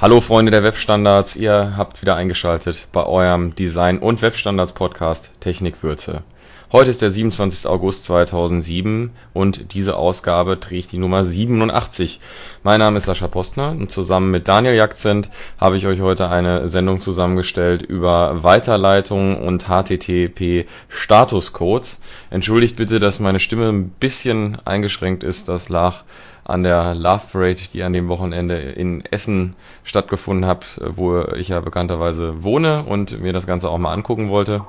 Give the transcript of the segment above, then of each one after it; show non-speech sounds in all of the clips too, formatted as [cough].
Hallo Freunde der Webstandards, ihr habt wieder eingeschaltet bei eurem Design- und Webstandards-Podcast Technikwürze. Heute ist der 27. August 2007 und diese Ausgabe trägt die Nummer 87. Mein Name ist Sascha Postner und zusammen mit Daniel Jakzent habe ich euch heute eine Sendung zusammengestellt über Weiterleitung und HTTP Statuscodes. Entschuldigt bitte, dass meine Stimme ein bisschen eingeschränkt ist, das lag an der Love Parade, die an dem Wochenende in Essen stattgefunden hat, wo ich ja bekannterweise wohne und mir das Ganze auch mal angucken wollte.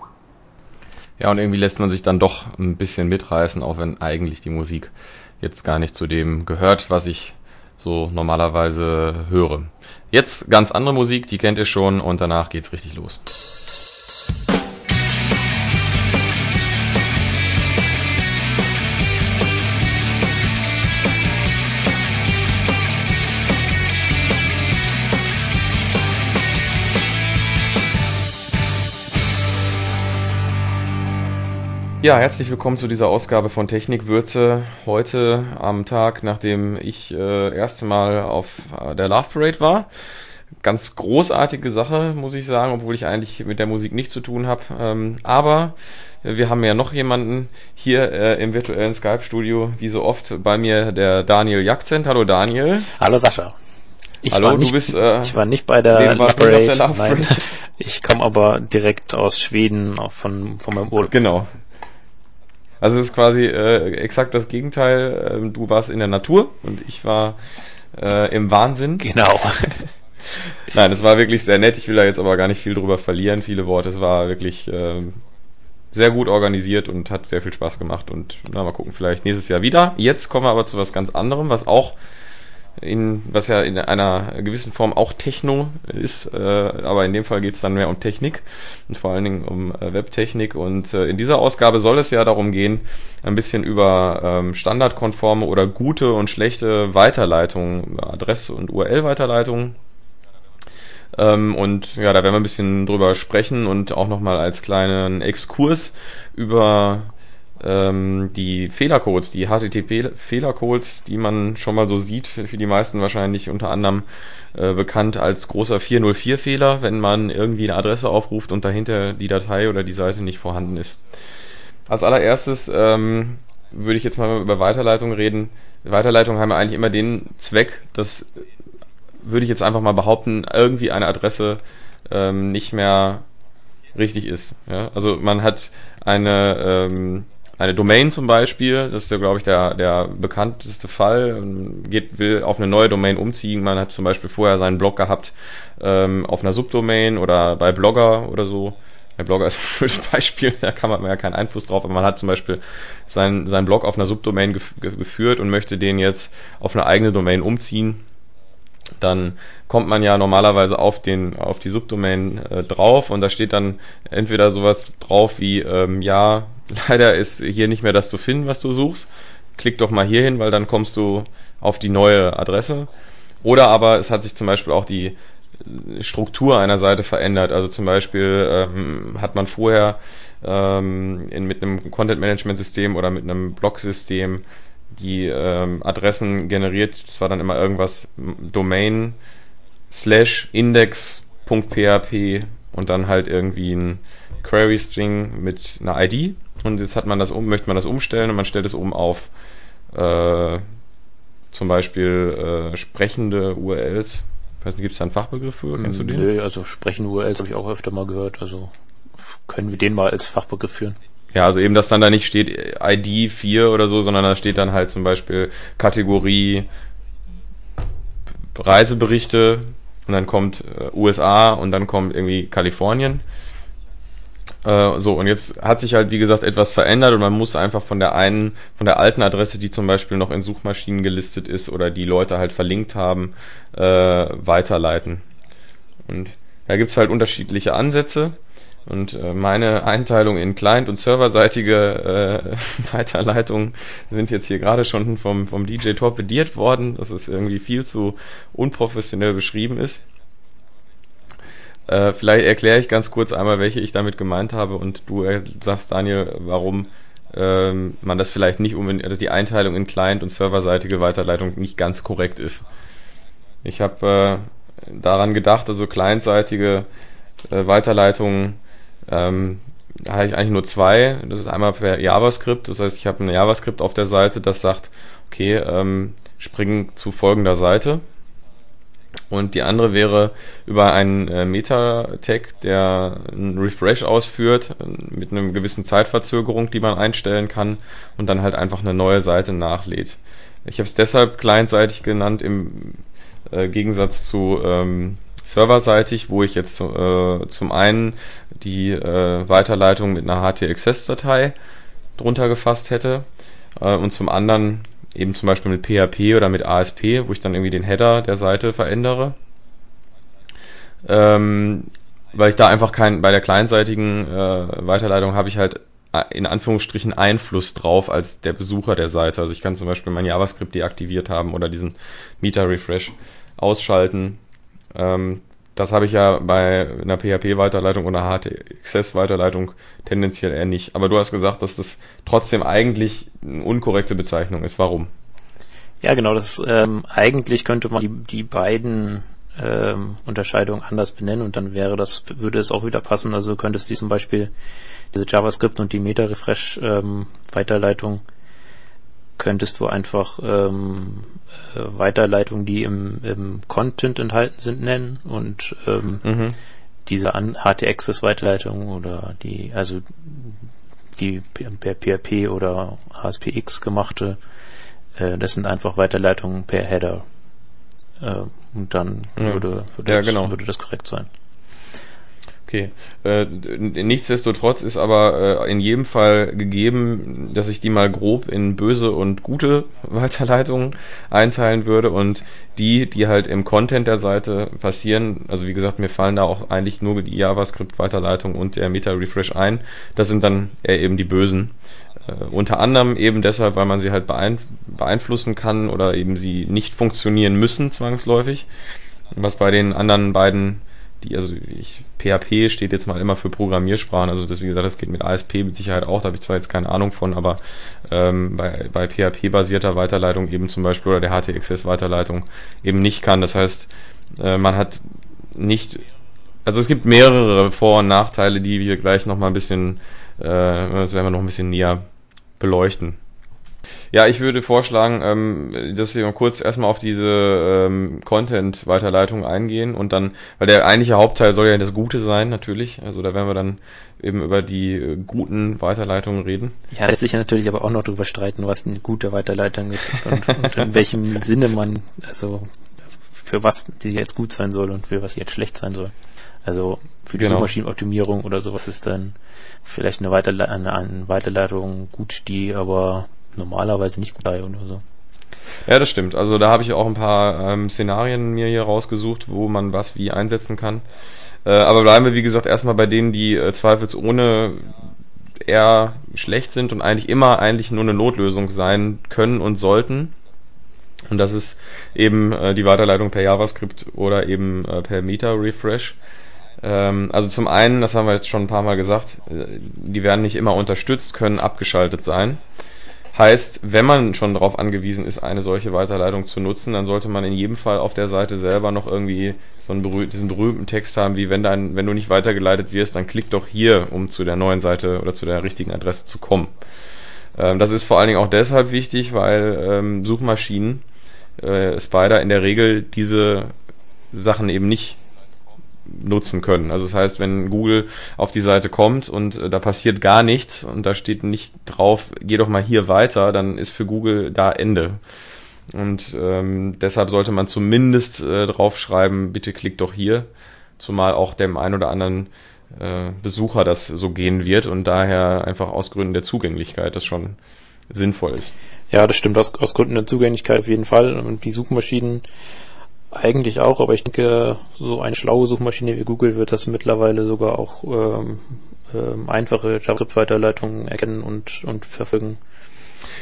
Ja, und irgendwie lässt man sich dann doch ein bisschen mitreißen, auch wenn eigentlich die Musik jetzt gar nicht zu dem gehört, was ich so normalerweise höre. Jetzt ganz andere Musik, die kennt ihr schon und danach geht's richtig los. Ja, herzlich willkommen zu dieser Ausgabe von Technikwürze. Heute am Tag, nachdem ich äh, erste Mal auf äh, der Love Parade war. Ganz großartige Sache, muss ich sagen, obwohl ich eigentlich mit der Musik nichts zu tun habe. Ähm, aber wir haben ja noch jemanden hier äh, im virtuellen Skype-Studio, wie so oft bei mir der Daniel Jakzent. Hallo Daniel. Hallo Sascha. Ich Hallo, nicht, du bist. Äh, ich war nicht bei der, Love Parade. Der Love Parade. Ich komme aber direkt aus Schweden, auch von, von meinem Urlaub. Genau, also es ist quasi äh, exakt das Gegenteil. Ähm, du warst in der Natur und ich war äh, im Wahnsinn. Genau. [laughs] Nein, es war wirklich sehr nett. Ich will da jetzt aber gar nicht viel drüber verlieren, viele Worte. Es war wirklich ähm, sehr gut organisiert und hat sehr viel Spaß gemacht. Und na, mal gucken, vielleicht nächstes Jahr wieder. Jetzt kommen wir aber zu was ganz anderem, was auch in, was ja in einer gewissen Form auch Techno ist, äh, aber in dem Fall geht es dann mehr um Technik und vor allen Dingen um äh, Webtechnik. Und äh, in dieser Ausgabe soll es ja darum gehen, ein bisschen über ähm, standardkonforme oder gute und schlechte Weiterleitungen, Adresse- und URL-Weiterleitungen. Ähm, und ja, da werden wir ein bisschen drüber sprechen und auch nochmal als kleinen Exkurs über ähm, die Fehlercodes, die HTTP-Fehlercodes, die man schon mal so sieht, für die meisten wahrscheinlich unter anderem äh, bekannt als großer 404-Fehler, wenn man irgendwie eine Adresse aufruft und dahinter die Datei oder die Seite nicht vorhanden ist. Als allererstes ähm, würde ich jetzt mal über Weiterleitung reden. Weiterleitungen haben ja eigentlich immer den Zweck, dass, würde ich jetzt einfach mal behaupten, irgendwie eine Adresse ähm, nicht mehr richtig ist. Ja? Also man hat eine ähm, eine Domain zum Beispiel, das ist ja, glaube ich, der, der bekannteste Fall, geht, will auf eine neue Domain umziehen. Man hat zum Beispiel vorher seinen Blog gehabt ähm, auf einer Subdomain oder bei Blogger oder so. Der Blogger ist [laughs] ein gutes Beispiel, da kann man ja keinen Einfluss drauf, aber man hat zum Beispiel seinen, seinen Blog auf einer Subdomain gef geführt und möchte den jetzt auf eine eigene Domain umziehen dann kommt man ja normalerweise auf den auf die Subdomain äh, drauf und da steht dann entweder sowas drauf wie ähm, ja [laughs] leider ist hier nicht mehr das zu finden was du suchst. Klick doch mal hier hin weil dann kommst du auf die neue Adresse. Oder aber es hat sich zum Beispiel auch die äh, Struktur einer Seite verändert. Also zum Beispiel ähm, hat man vorher ähm, in, mit einem Content Management System oder mit einem Blog System die ähm, Adressen generiert. Das war dann immer irgendwas Domain slash index.php und dann halt irgendwie ein Query String mit einer ID. Und jetzt hat man das um, möchte man das umstellen und man stellt es um auf äh, zum Beispiel äh, sprechende URLs. Ich weiß nicht, gibt es da einen Fachbegriff für? Kennst du den? Nö, also sprechende URLs habe ich auch öfter mal gehört. Also können wir den mal als Fachbegriff führen. Ja, also eben, dass dann da nicht steht ID 4 oder so, sondern da steht dann halt zum Beispiel Kategorie Reiseberichte und dann kommt äh, USA und dann kommt irgendwie Kalifornien. Äh, so, und jetzt hat sich halt, wie gesagt, etwas verändert und man muss einfach von der einen, von der alten Adresse, die zum Beispiel noch in Suchmaschinen gelistet ist oder die Leute halt verlinkt haben, äh, weiterleiten. Und da gibt's halt unterschiedliche Ansätze. Und äh, meine Einteilung in Client- und serverseitige äh, [laughs] Weiterleitungen sind jetzt hier gerade schon vom, vom DJ torpediert worden, dass es irgendwie viel zu unprofessionell beschrieben ist. Äh, vielleicht erkläre ich ganz kurz einmal, welche ich damit gemeint habe und du äh, sagst, Daniel, warum ähm, man das vielleicht nicht unbedingt, also die Einteilung in Client- und serverseitige Weiterleitung nicht ganz korrekt ist. Ich habe daran gedacht, also clientseitige äh, Weiterleitungen ähm, da habe ich eigentlich nur zwei. Das ist einmal per JavaScript. Das heißt, ich habe ein JavaScript auf der Seite, das sagt, okay, ähm, springen zu folgender Seite. Und die andere wäre über einen äh, Meta-Tag, der einen Refresh ausführt, mit einer gewissen Zeitverzögerung, die man einstellen kann und dann halt einfach eine neue Seite nachlädt. Ich habe es deshalb clientseitig genannt im äh, Gegensatz zu ähm, serverseitig, wo ich jetzt äh, zum einen die äh, Weiterleitung mit einer HTXS-Datei drunter gefasst hätte äh, und zum anderen eben zum Beispiel mit PHP oder mit ASP, wo ich dann irgendwie den Header der Seite verändere. Ähm, weil ich da einfach kein, bei der kleinseitigen äh, Weiterleitung habe ich halt äh, in Anführungsstrichen Einfluss drauf als der Besucher der Seite. Also ich kann zum Beispiel mein JavaScript deaktiviert haben oder diesen Meter Refresh ausschalten. Ähm, das habe ich ja bei einer PHP-Weiterleitung oder HTXS-Weiterleitung tendenziell eher nicht. Aber du hast gesagt, dass das trotzdem eigentlich eine unkorrekte Bezeichnung ist. Warum? Ja, genau. Das ähm, eigentlich könnte man die, die beiden ähm, Unterscheidungen anders benennen und dann wäre das würde es auch wieder passen. Also du könntest die zum Beispiel diese JavaScript und die Meta-Refresh-Weiterleitung ähm, könntest du einfach ähm, äh, Weiterleitungen, die im, im Content enthalten sind, nennen und ähm, mhm. diese an HT-Access-Weiterleitung oder die, also die per PHP oder ASPX gemachte, äh, das sind einfach Weiterleitungen per Header. Äh, und dann ja. würde, würde, ja, das, genau. würde das korrekt sein. Okay. Äh, nichtsdestotrotz ist aber äh, in jedem Fall gegeben, dass ich die mal grob in böse und gute [laughs] Weiterleitungen einteilen würde und die, die halt im Content der Seite passieren, also wie gesagt, mir fallen da auch eigentlich nur die JavaScript-Weiterleitung und der Meta-Refresh ein. Das sind dann eher eben die bösen. Äh, unter anderem eben deshalb, weil man sie halt beeinflussen kann oder eben sie nicht funktionieren müssen zwangsläufig. Was bei den anderen beiden die, also ich, PHP steht jetzt mal immer für Programmiersprachen, also das, wie gesagt, das geht mit ASP mit Sicherheit auch, da habe ich zwar jetzt keine Ahnung von, aber ähm, bei, bei PHP-basierter Weiterleitung eben zum Beispiel oder der HTXS-Weiterleitung eben nicht kann. Das heißt, äh, man hat nicht, also es gibt mehrere Vor- und Nachteile, die wir gleich nochmal ein bisschen, äh, werden wir noch ein bisschen näher beleuchten. Ja, ich würde vorschlagen, ähm, dass wir mal kurz erstmal auf diese ähm, Content-Weiterleitung eingehen und dann, weil der eigentliche Hauptteil soll ja das Gute sein, natürlich. Also da werden wir dann eben über die äh, guten Weiterleitungen reden. Ja, lässt sich ja natürlich aber auch noch drüber streiten, was eine gute Weiterleitung ist und, und in welchem [laughs] Sinne man, also für was die jetzt gut sein soll und für was jetzt schlecht sein soll. Also für die genau. Suchmaschinenoptimierung oder sowas ist dann vielleicht eine, Weiterle eine, eine Weiterleitung gut, die aber normalerweise nicht gut oder so. Ja, das stimmt. Also da habe ich auch ein paar ähm, Szenarien mir hier rausgesucht, wo man was wie einsetzen kann. Äh, aber bleiben wir, wie gesagt, erstmal bei denen, die äh, zweifelsohne eher schlecht sind und eigentlich immer eigentlich nur eine Notlösung sein können und sollten. Und das ist eben äh, die Weiterleitung per JavaScript oder eben äh, per Meta-Refresh. Ähm, also zum einen, das haben wir jetzt schon ein paar Mal gesagt, äh, die werden nicht immer unterstützt, können abgeschaltet sein. Heißt, wenn man schon darauf angewiesen ist, eine solche Weiterleitung zu nutzen, dann sollte man in jedem Fall auf der Seite selber noch irgendwie so einen berüh diesen berühmten Text haben, wie wenn, dein, wenn du nicht weitergeleitet wirst, dann klick doch hier, um zu der neuen Seite oder zu der richtigen Adresse zu kommen. Ähm, das ist vor allen Dingen auch deshalb wichtig, weil ähm, Suchmaschinen, äh, Spider in der Regel diese Sachen eben nicht nutzen können. Also das heißt, wenn Google auf die Seite kommt und äh, da passiert gar nichts und da steht nicht drauf, geh doch mal hier weiter, dann ist für Google da Ende. Und ähm, deshalb sollte man zumindest äh, draufschreiben, bitte klick doch hier, zumal auch dem ein oder anderen äh, Besucher das so gehen wird und daher einfach aus Gründen der Zugänglichkeit das schon sinnvoll ist. Ja, das stimmt, aus, aus Gründen der Zugänglichkeit auf jeden Fall. Und die Suchmaschinen eigentlich auch, aber ich denke, so eine schlaue Suchmaschine wie Google wird das mittlerweile sogar auch ähm, ähm, einfache JavaScript-Weiterleitungen erkennen und, und verfolgen.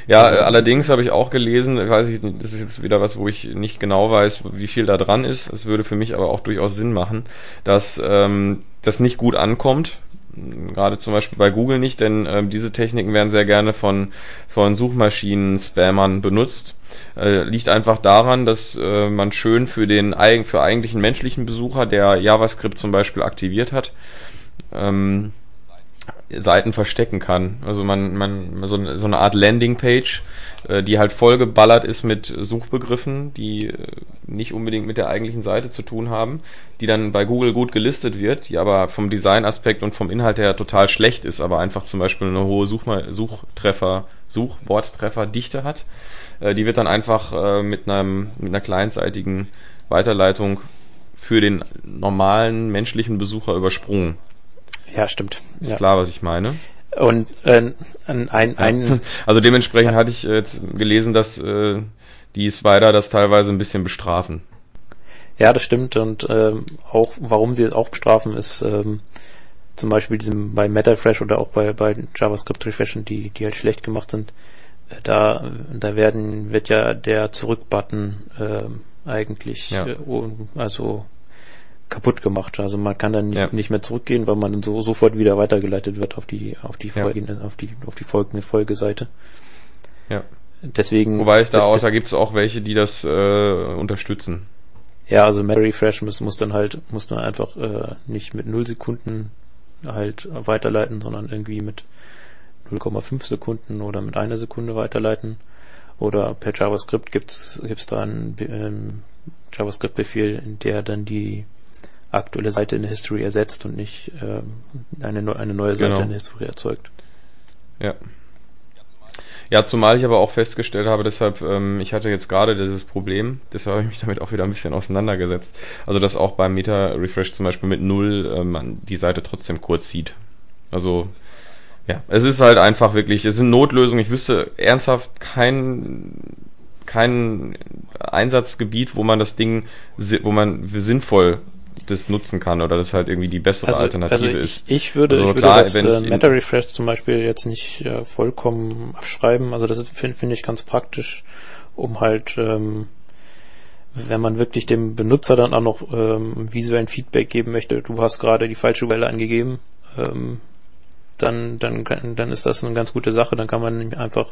Ja, äh, allerdings habe ich auch gelesen, weiß ich, das ist jetzt wieder was, wo ich nicht genau weiß, wie viel da dran ist. Es würde für mich aber auch durchaus Sinn machen, dass ähm, das nicht gut ankommt Gerade zum Beispiel bei Google nicht, denn äh, diese Techniken werden sehr gerne von, von Suchmaschinen-Spammern benutzt. Äh, liegt einfach daran, dass äh, man schön für den für eigentlichen menschlichen Besucher, der JavaScript zum Beispiel aktiviert hat, ähm, Seiten verstecken kann. Also man, man so, so eine Art Landingpage, äh, die halt vollgeballert ist mit Suchbegriffen, die äh, nicht unbedingt mit der eigentlichen Seite zu tun haben, die dann bei Google gut gelistet wird, die aber vom Designaspekt und vom Inhalt her total schlecht ist, aber einfach zum Beispiel eine hohe Suchma Suchtreffer, Suchworttrefferdichte hat. Äh, die wird dann einfach äh, mit einem mit einer kleinseitigen Weiterleitung für den normalen menschlichen Besucher übersprungen. Ja, stimmt. Ist ja. klar, was ich meine. Und äh, ein, ein, ein [laughs] also dementsprechend ja. hatte ich jetzt gelesen, dass äh, die Spider das teilweise ein bisschen bestrafen. Ja, das stimmt. Und ähm, auch warum sie es auch bestrafen, ist ähm, zum Beispiel diesem bei MetaFresh oder auch bei, bei JavaScript Refreshen, die, die halt schlecht gemacht sind. Äh, da, da werden, wird ja der Zurück-Button äh, eigentlich, ja. äh, also kaputt gemacht. Also man kann dann nicht, ja. nicht mehr zurückgehen, weil man dann so sofort wieder weitergeleitet wird auf die auf die ja. folgende auf die auf die folgende Folgeseite. Ja. Deswegen. Wobei ich da auch, da gibt es auch welche, die das äh, unterstützen. Ja, also Meta Refresh muss, muss dann halt muss dann einfach äh, nicht mit 0 Sekunden halt weiterleiten, sondern irgendwie mit 0,5 Sekunden oder mit einer Sekunde weiterleiten. Oder per JavaScript gibt's gibt's da einen ähm, JavaScript-Befehl, der dann die aktuelle Seite in der History ersetzt und nicht ähm, eine, eine neue Seite genau. in der History erzeugt. Ja. Ja, zumal ich aber auch festgestellt habe, deshalb, ähm, ich hatte jetzt gerade dieses Problem, deshalb habe ich mich damit auch wieder ein bisschen auseinandergesetzt. Also, dass auch beim Meta-Refresh zum Beispiel mit null ähm, man die Seite trotzdem kurz sieht. Also, ja, es ist halt einfach wirklich, es sind Notlösungen. Ich wüsste ernsthaft kein, kein Einsatzgebiet, wo man das Ding, wo man sinnvoll das nutzen kann oder das halt irgendwie die bessere also, Alternative also ich, ist. Ich würde, also ich würde klar, das äh, Meta Refresh zum Beispiel jetzt nicht äh, vollkommen abschreiben. Also das finde find ich ganz praktisch, um halt, ähm, wenn man wirklich dem Benutzer dann auch noch ähm, visuellen Feedback geben möchte, du hast gerade die falsche Welle angegeben, ähm, dann, dann, dann ist das eine ganz gute Sache. Dann kann man einfach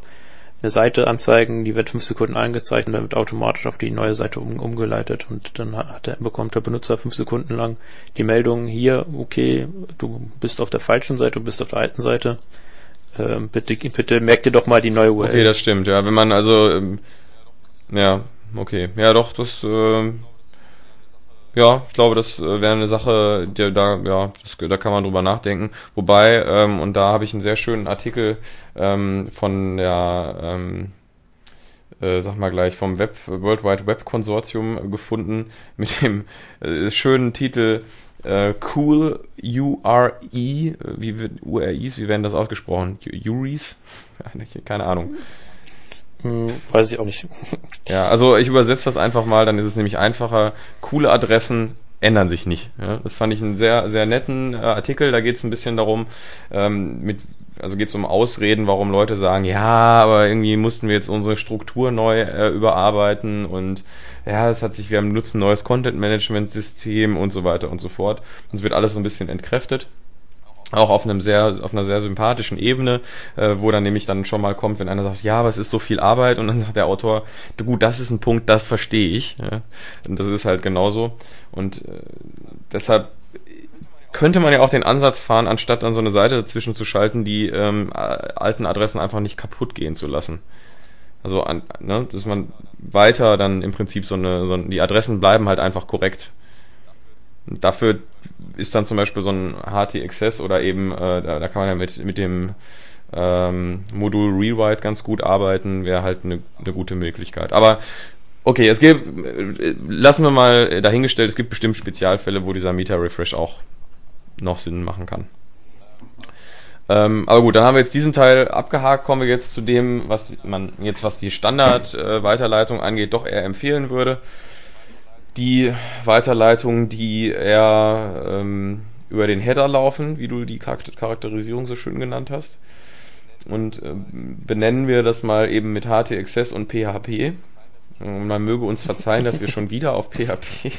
eine Seite anzeigen, die wird fünf Sekunden angezeigt und dann wird automatisch auf die neue Seite um, umgeleitet und dann hat er, bekommt der Benutzer fünf Sekunden lang die Meldung hier, okay, du bist auf der falschen Seite, du bist auf der alten Seite. Ähm, bitte, bitte merk dir doch mal die neue URL. Okay, das stimmt, ja. Wenn man also ähm, ja, okay. Ja doch, das äh, ja, ich glaube, das äh, wäre eine Sache, die, da, ja, das, da kann man drüber nachdenken. Wobei, ähm, und da habe ich einen sehr schönen Artikel ähm, von der, ähm, äh, sag mal gleich, vom Web, World Wide Web Konsortium gefunden [laughs] mit dem äh, schönen Titel äh, Cool URE, wie wird URIs, wie werden das ausgesprochen? URIs? [laughs] Keine Ahnung. Hm, weiß ich auch nicht. [laughs] Ja, also ich übersetze das einfach mal, dann ist es nämlich einfacher. Coole Adressen ändern sich nicht. Ja, das fand ich einen sehr, sehr netten äh, Artikel. Da geht es ein bisschen darum, ähm, mit, also geht es um Ausreden, warum Leute sagen, ja, aber irgendwie mussten wir jetzt unsere Struktur neu äh, überarbeiten und ja, es hat sich, wir haben nutzen ein neues Content-Management-System und so weiter und so fort. Und es wird alles so ein bisschen entkräftet auch auf einem sehr auf einer sehr sympathischen Ebene, äh, wo dann nämlich dann schon mal kommt, wenn einer sagt, ja, aber es ist so viel Arbeit und dann [laughs] sagt der Autor, gut, das ist ein Punkt, das verstehe ich. Ja? Und das ist halt genauso und äh, deshalb könnte man ja auch den Ansatz fahren, anstatt dann so eine Seite dazwischen zu schalten, die ähm, alten Adressen einfach nicht kaputt gehen zu lassen. Also, an, ne, dass man weiter dann im Prinzip so eine, so die Adressen bleiben halt einfach korrekt. Dafür ist dann zum Beispiel so ein HT-Access oder eben, äh, da, da, kann man ja mit, mit dem ähm, Modul Rewrite ganz gut arbeiten, wäre halt eine, eine gute Möglichkeit. Aber okay, es gibt, lassen wir mal dahingestellt, es gibt bestimmt Spezialfälle, wo dieser Meta-Refresh auch noch Sinn machen kann. Ähm, aber gut, dann haben wir jetzt diesen Teil abgehakt, kommen wir jetzt zu dem, was man jetzt, was die Standard-Weiterleitung äh, angeht, doch eher empfehlen würde die Weiterleitungen, die eher ähm, über den Header laufen, wie du die Charakterisierung so schön genannt hast. Und äh, benennen wir das mal eben mit HTXS und PHP. Und man möge uns verzeihen, dass wir schon wieder auf PHP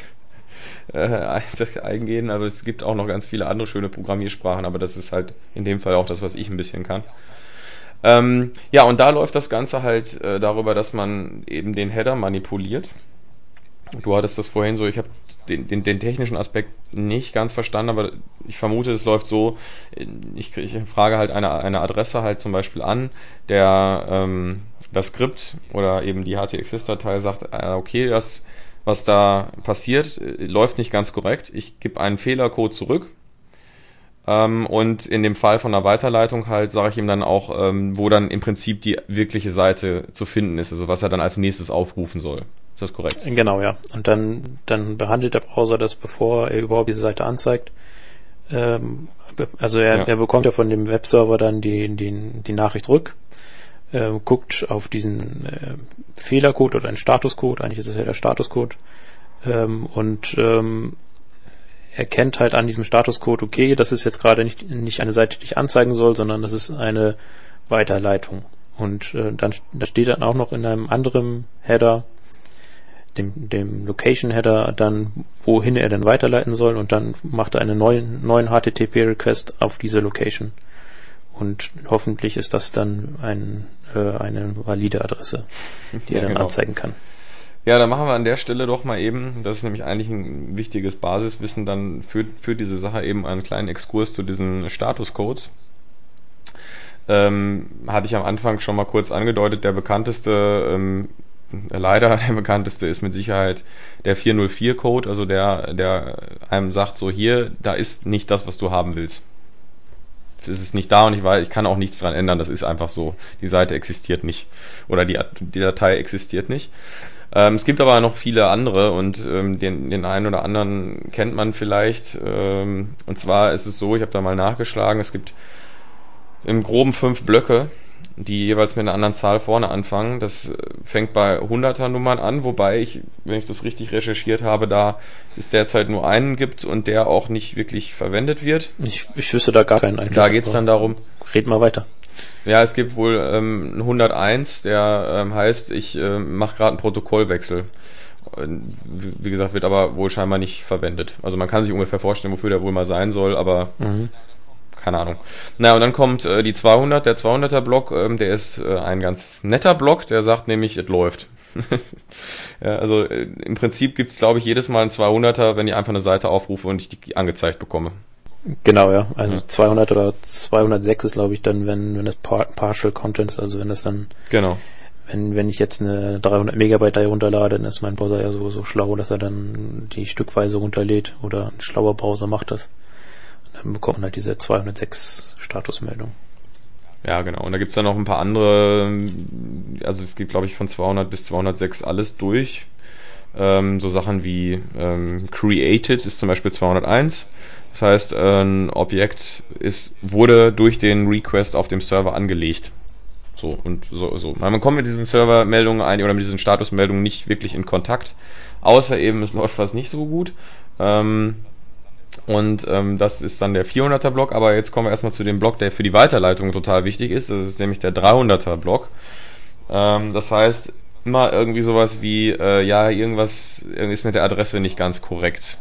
[laughs] äh, eingehen. Aber es gibt auch noch ganz viele andere schöne Programmiersprachen, aber das ist halt in dem Fall auch das, was ich ein bisschen kann. Ähm, ja, und da läuft das Ganze halt äh, darüber, dass man eben den Header manipuliert. Du hattest das vorhin so, ich habe den, den, den technischen Aspekt nicht ganz verstanden, aber ich vermute, es läuft so, ich, ich frage halt eine, eine Adresse halt zum Beispiel an, der ähm, das Skript oder eben die HTXS-Datei sagt, äh, okay, das, was da passiert, äh, läuft nicht ganz korrekt. Ich gebe einen Fehlercode zurück ähm, und in dem Fall von einer Weiterleitung halt sage ich ihm dann auch, ähm, wo dann im Prinzip die wirkliche Seite zu finden ist, also was er dann als nächstes aufrufen soll. Ist das korrekt? Genau, ja. Und dann, dann behandelt der Browser das, bevor er überhaupt diese Seite anzeigt. Ähm, also er, ja. er bekommt ja von dem Webserver dann die, die, die Nachricht zurück, äh, guckt auf diesen äh, Fehlercode oder einen Statuscode, eigentlich ist es ja der Statuscode, ähm, und ähm, erkennt halt an diesem Statuscode, okay, das ist jetzt gerade nicht, nicht eine Seite, die ich anzeigen soll, sondern das ist eine Weiterleitung. Und äh, dann da steht dann auch noch in einem anderen Header, dem, dem Location Header, dann wohin er denn weiterleiten soll und dann macht er einen neuen, neuen HTTP-Request auf diese Location. Und hoffentlich ist das dann ein, äh, eine valide Adresse, die ja, er dann genau. anzeigen kann. Ja, dann machen wir an der Stelle doch mal eben, das ist nämlich eigentlich ein wichtiges Basiswissen, dann für, für diese Sache eben einen kleinen Exkurs zu diesen Statuscodes. Ähm, hatte ich am Anfang schon mal kurz angedeutet, der bekannteste, ähm, leider [laughs] der bekannteste ist mit Sicherheit der 404-Code, also der, der einem sagt, so hier, da ist nicht das, was du haben willst. Es ist nicht da und ich weiß, ich kann auch nichts dran ändern, das ist einfach so. Die Seite existiert nicht. Oder die, die Datei existiert nicht. Ähm, es gibt aber noch viele andere und ähm, den, den einen oder anderen kennt man vielleicht. Ähm, und zwar ist es so, ich habe da mal nachgeschlagen, es gibt im groben fünf Blöcke, die jeweils mit einer anderen Zahl vorne anfangen. Das äh, fängt bei 100er Nummern an, wobei ich, wenn ich das richtig recherchiert habe, da es derzeit nur einen gibt und der auch nicht wirklich verwendet wird. Ich, ich wüsste da gar keinen eigentlich. Da geht's dann darum. Red mal weiter. Ja, es gibt wohl ähm, 101, der ähm, heißt, ich äh, mache gerade einen Protokollwechsel. Wie gesagt, wird aber wohl scheinbar nicht verwendet. Also man kann sich ungefähr vorstellen, wofür der wohl mal sein soll, aber mhm. Keine Ahnung. Na, und dann kommt äh, die 200, der 200er Block, ähm, der ist äh, ein ganz netter Block, der sagt nämlich, es läuft. [laughs] ja, also äh, im Prinzip gibt's glaube ich, jedes Mal einen 200er, wenn ich einfach eine Seite aufrufe und ich die angezeigt bekomme. Genau, ja. Also ja. 200 oder 206 ist, glaube ich, dann, wenn, wenn das Partial Content ist, also wenn das dann. Genau. Wenn, wenn ich jetzt eine 300 Megabyte Datei runterlade, dann ist mein Browser ja so, so schlau, dass er dann die stückweise runterlädt oder ein schlauer Browser macht das. Dann bekommt man halt diese 206 Statusmeldung. Ja, genau. Und da gibt's dann noch ein paar andere, also es gibt, glaube ich, von 200 bis 206 alles durch. Ähm, so Sachen wie ähm, Created ist zum Beispiel 201 das heißt, ein Objekt ist, wurde durch den Request auf dem Server angelegt. So und so, so. Man kommt mit diesen Servermeldungen ein oder mit diesen Statusmeldungen nicht wirklich in Kontakt, außer eben es [laughs] läuft was nicht so gut. Ähm, und ähm, das ist dann der 400er Block, aber jetzt kommen wir erstmal zu dem Block, der für die Weiterleitung total wichtig ist. Das ist nämlich der 300er Block. Ähm, das heißt, immer irgendwie sowas wie, äh, ja, irgendwas, ist mit der Adresse nicht ganz korrekt.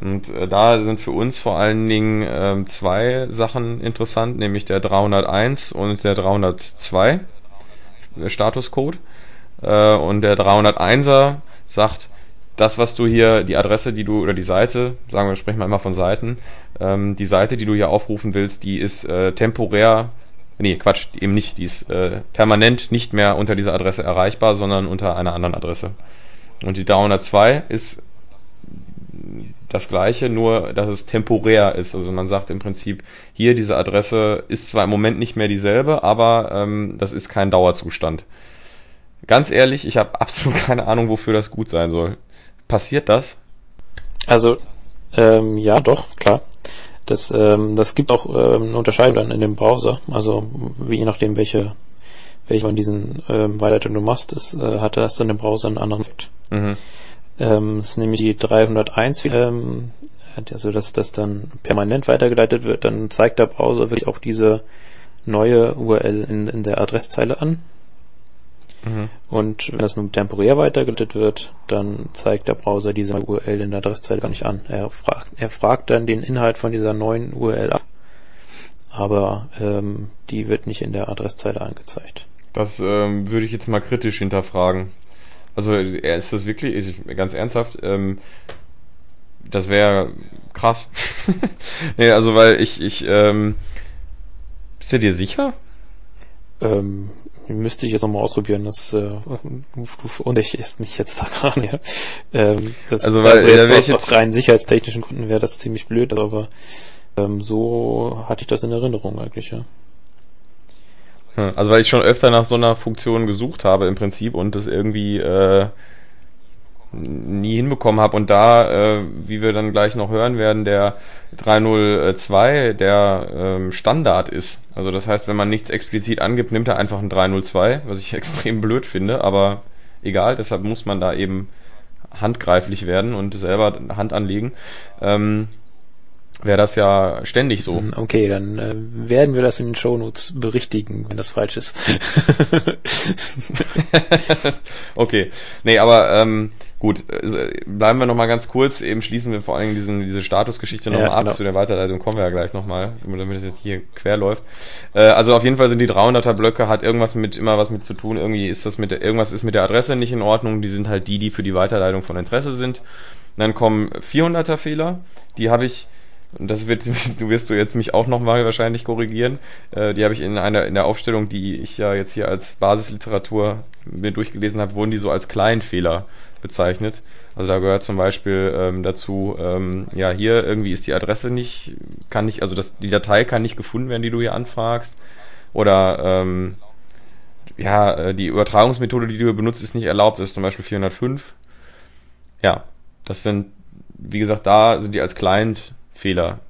Und äh, da sind für uns vor allen Dingen äh, zwei Sachen interessant, nämlich der 301 und der 302 der Statuscode. Äh, und der 301er sagt, das, was du hier, die Adresse, die du, oder die Seite, sagen wir, sprechen wir immer von Seiten, ähm, die Seite, die du hier aufrufen willst, die ist äh, temporär, nee, Quatsch, eben nicht, die ist äh, permanent nicht mehr unter dieser Adresse erreichbar, sondern unter einer anderen Adresse. Und die 302 ist das gleiche, nur dass es temporär ist. Also man sagt im Prinzip, hier diese Adresse ist zwar im Moment nicht mehr dieselbe, aber ähm, das ist kein Dauerzustand. Ganz ehrlich, ich habe [laughs] absolut keine Ahnung, wofür das gut sein soll. Passiert das? Also, ähm, ja, doch, klar. Das, ähm, das gibt auch ähm, eine Unterscheidung dann in dem Browser. Also wie je nachdem, welche, welche von diesen ähm, Weiterleitungen du machst, das, äh, hat das dann im Browser einen anderen Effekt. Mhm. Ähm, ist nämlich die 301, ähm, also dass das dann permanent weitergeleitet wird, dann zeigt der Browser wirklich auch diese neue URL in, in der Adresszeile an. Mhm. Und wenn das nun temporär weitergeleitet wird, dann zeigt der Browser diese URL in der Adresszeile gar nicht an. Er fragt, er fragt dann den Inhalt von dieser neuen URL ab, aber ähm, die wird nicht in der Adresszeile angezeigt. Das ähm, würde ich jetzt mal kritisch hinterfragen. Also ist das wirklich, ist, ganz ernsthaft, ähm, das wäre krass. [laughs] nee, also weil ich, ich, ähm, bist du dir sicher? Ähm, müsste ich jetzt nochmal ausprobieren. Das äh, verunsichert mich jetzt da gar nicht. Ähm, das, also, weil, also jetzt, aus, jetzt aus rein sicherheitstechnischen Gründen wäre das ziemlich blöd, aber ähm, so hatte ich das in Erinnerung eigentlich, ja. Also weil ich schon öfter nach so einer Funktion gesucht habe im Prinzip und das irgendwie äh, nie hinbekommen habe. Und da, äh, wie wir dann gleich noch hören werden, der 302 der ähm, Standard ist. Also das heißt, wenn man nichts explizit angibt, nimmt er einfach ein 302, was ich [laughs] extrem blöd finde, aber egal, deshalb muss man da eben handgreiflich werden und selber Hand anlegen. Ähm, wäre das ja ständig so. Hm, okay, dann äh, werden wir das in den Shownotes berichtigen, wenn das falsch ist. [laughs] okay. Nee, aber ähm, gut, äh, bleiben wir nochmal ganz kurz, eben schließen wir vor allen Dingen diesen, diese Statusgeschichte nochmal ja, ab, genau. zu der Weiterleitung kommen wir ja gleich nochmal, damit es jetzt hier quer läuft. Äh, also auf jeden Fall sind die 300er Blöcke, hat irgendwas mit, immer was mit zu tun, irgendwie ist das mit, der, irgendwas ist mit der Adresse nicht in Ordnung, die sind halt die, die für die Weiterleitung von Interesse sind. Und dann kommen 400er Fehler, die habe ich und das wird, [laughs] du wirst du jetzt mich auch nochmal wahrscheinlich korrigieren. Äh, die habe ich in einer in der Aufstellung, die ich ja jetzt hier als Basisliteratur mir durchgelesen habe, wurden die so als Kleinfehler bezeichnet. Also da gehört zum Beispiel ähm, dazu, ähm, ja, hier irgendwie ist die Adresse nicht, kann nicht, also das, die Datei kann nicht gefunden werden, die du hier anfragst. Oder ähm, ja, äh, die Übertragungsmethode, die du benutzt, ist nicht erlaubt, das ist zum Beispiel 405. Ja, das sind, wie gesagt, da sind die als Client Fehler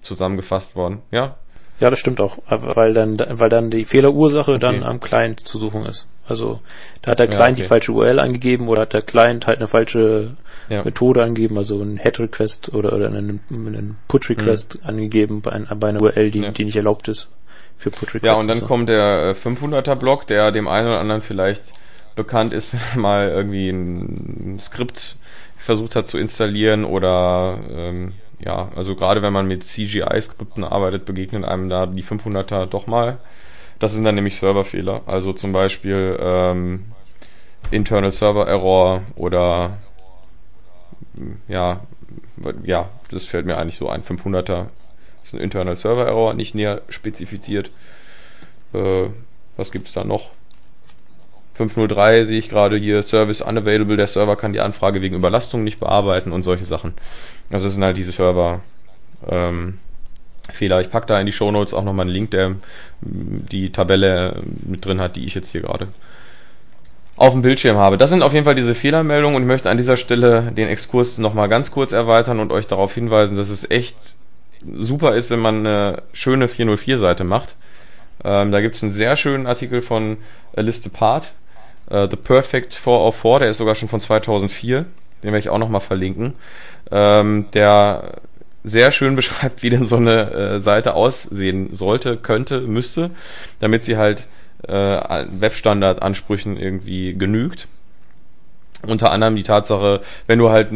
zusammengefasst worden, ja? Ja, das stimmt auch, weil dann, weil dann die Fehlerursache okay. dann am Client zu suchen ist. Also da hat der Client ja, okay. die falsche URL angegeben oder hat der Client halt eine falsche ja. Methode angegeben, also ein Head Request oder, oder einen, einen Put Request mhm. angegeben bei, bei, einer URL, die, ja. die nicht erlaubt ist für Put Request. Ja, und dann so. kommt der 500er äh, Block, der dem einen oder anderen vielleicht bekannt ist, [laughs] wenn er mal irgendwie ein Skript versucht hat zu installieren oder ähm, ja, also gerade wenn man mit CGI-Skripten arbeitet, begegnen einem da die 500er doch mal. Das sind dann nämlich Serverfehler, also zum Beispiel ähm, Internal Server Error oder ja, ja, das fällt mir eigentlich so ein. 500er ist ein Internal Server Error, nicht näher spezifiziert. Äh, was gibt's da noch? 503 sehe ich gerade hier, Service unavailable, der Server kann die Anfrage wegen Überlastung nicht bearbeiten und solche Sachen. Also das sind halt diese Server ähm, Fehler. Ich packe da in die Show Notes auch nochmal einen Link, der die Tabelle mit drin hat, die ich jetzt hier gerade auf dem Bildschirm habe. Das sind auf jeden Fall diese Fehlermeldungen und ich möchte an dieser Stelle den Exkurs nochmal ganz kurz erweitern und euch darauf hinweisen, dass es echt super ist, wenn man eine schöne 404-Seite macht. Ähm, da gibt es einen sehr schönen Artikel von Liste Part, Uh, The Perfect 404, der ist sogar schon von 2004. Den werde ich auch nochmal verlinken. Ähm, der sehr schön [laughs] beschreibt, wie denn so eine äh, Seite aussehen sollte, könnte, müsste, damit sie halt äh, Webstandard-Ansprüchen irgendwie genügt. Unter anderem die Tatsache, wenn du halt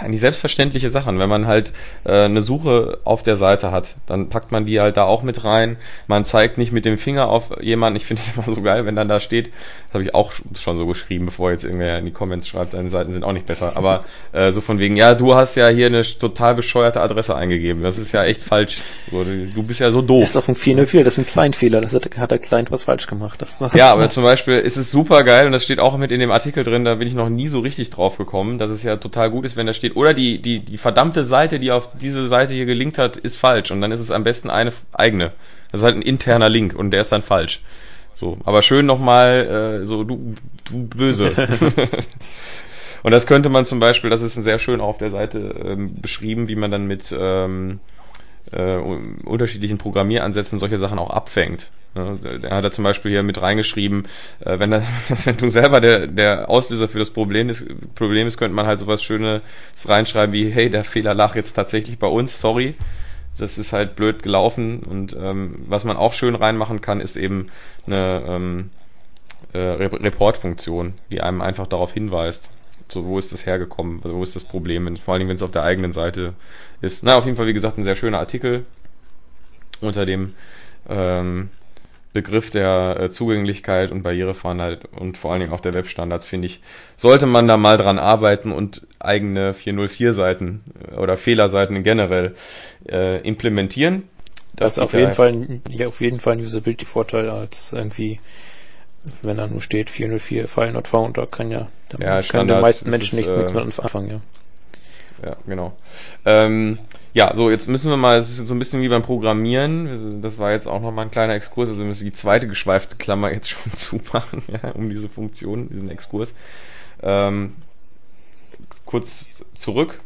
eigentlich selbstverständliche Sachen. Wenn man halt äh, eine Suche auf der Seite hat, dann packt man die halt da auch mit rein. Man zeigt nicht mit dem Finger auf jemanden. Ich finde es [laughs] immer so geil, wenn dann da steht, das habe ich auch schon so geschrieben, bevor jetzt irgendwer in die Comments schreibt, deine Seiten sind auch nicht besser. Aber äh, so von wegen, ja, du hast ja hier eine total bescheuerte Adresse eingegeben. Das ist ja echt falsch. Du bist ja so doof. Das ist doch ein 404, das ist ein Kleinfehler. Das hat, der Client was falsch gemacht. Das, das ja, aber zum Beispiel ist es super geil und das steht auch mit in dem Artikel drin, da bin ich noch nie so richtig drauf gekommen, dass es ja total gut ist, wenn der steht, oder die, die, die verdammte Seite, die auf diese Seite hier gelinkt hat, ist falsch. Und dann ist es am besten eine eigene. Das ist halt ein interner Link und der ist dann falsch. So, aber schön nochmal, äh, so, du, du böse. [laughs] und das könnte man zum Beispiel, das ist sehr schön auf der Seite ähm, beschrieben, wie man dann mit ähm, äh, unterschiedlichen Programmieransätzen solche Sachen auch abfängt. Er hat da zum Beispiel hier mit reingeschrieben, äh, wenn, da, [laughs] wenn du selber der, der Auslöser für das Problem ist, Problem ist, könnte man halt sowas Schönes reinschreiben wie, hey, der Fehler lag jetzt tatsächlich bei uns, sorry. Das ist halt blöd gelaufen. Und ähm, was man auch schön reinmachen kann, ist eben eine, ähm, äh, Report-Funktion, die einem einfach darauf hinweist. So, wo ist das hergekommen? Wo ist das Problem? Vor allem, wenn es auf der eigenen Seite ist. Na, auf jeden Fall, wie gesagt, ein sehr schöner Artikel unter dem ähm, Begriff der äh, Zugänglichkeit und Barrierefreiheit und vor allen Dingen auch der Webstandards, finde ich, sollte man da mal dran arbeiten und eigene 404-Seiten äh, oder Fehlerseiten generell äh, implementieren. Das, das ist auf jeden, Fall, ja, auf jeden Fall ein Usability-Vorteil als irgendwie, wenn da nur steht 404 File not found, da kann ja, da ja, können die meisten Menschen nichts, äh, nichts mit anfangen, ja. Ja, genau. Ähm, ja, so, jetzt müssen wir mal, es ist so ein bisschen wie beim Programmieren, das war jetzt auch nochmal ein kleiner Exkurs, also wir müssen die zweite geschweifte Klammer jetzt schon [laughs] zumachen, ja, um diese Funktion, diesen Exkurs. Ähm, kurz zurück,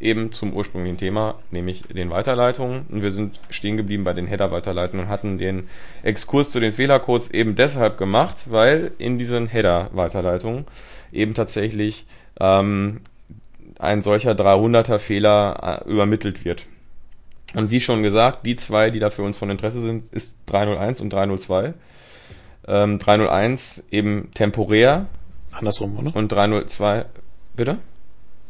eben zum ursprünglichen Thema, nämlich den Weiterleitungen. Und wir sind stehen geblieben bei den Header-Weiterleitungen und hatten den Exkurs zu den Fehlercodes eben deshalb gemacht, weil in diesen Header-Weiterleitungen eben tatsächlich ähm, ein solcher 300er Fehler äh, übermittelt wird. Und wie schon gesagt, die zwei, die da für uns von Interesse sind, ist 301 und 302. Ähm, 301 eben temporär. Andersrum, oder? Und 302, bitte?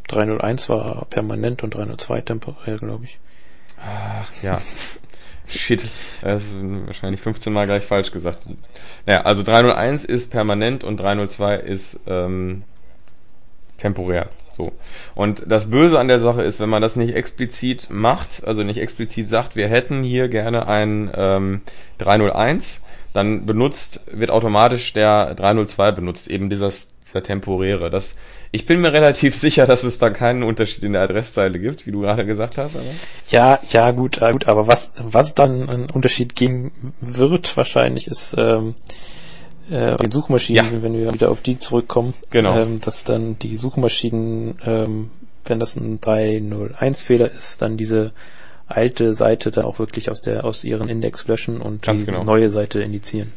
301 war permanent und 302 temporär, glaube ich. Ach, ja. [laughs] Shit, das ist wahrscheinlich 15 Mal gleich falsch gesagt. Naja, also 301 ist permanent und 302 ist ähm, temporär. So. Und das Böse an der Sache ist, wenn man das nicht explizit macht, also nicht explizit sagt, wir hätten hier gerne ein ähm, 301, dann benutzt, wird automatisch der 302 benutzt, eben dieses, dieser temporäre. Das, ich bin mir relativ [laughs] sicher, dass es da keinen Unterschied in der Adresszeile gibt, wie du gerade gesagt hast. Aber. Ja, ja, gut, äh, gut, aber was, was dann ein Unterschied geben wird, wahrscheinlich, ist, ähm, äh, den Suchmaschinen, ja. wenn wir wieder auf die zurückkommen, genau. ähm, dass dann die Suchmaschinen, ähm, wenn das ein 301-Fehler ist, dann diese alte Seite dann auch wirklich aus der aus ihren Index löschen und Ganz die genau. neue Seite indizieren.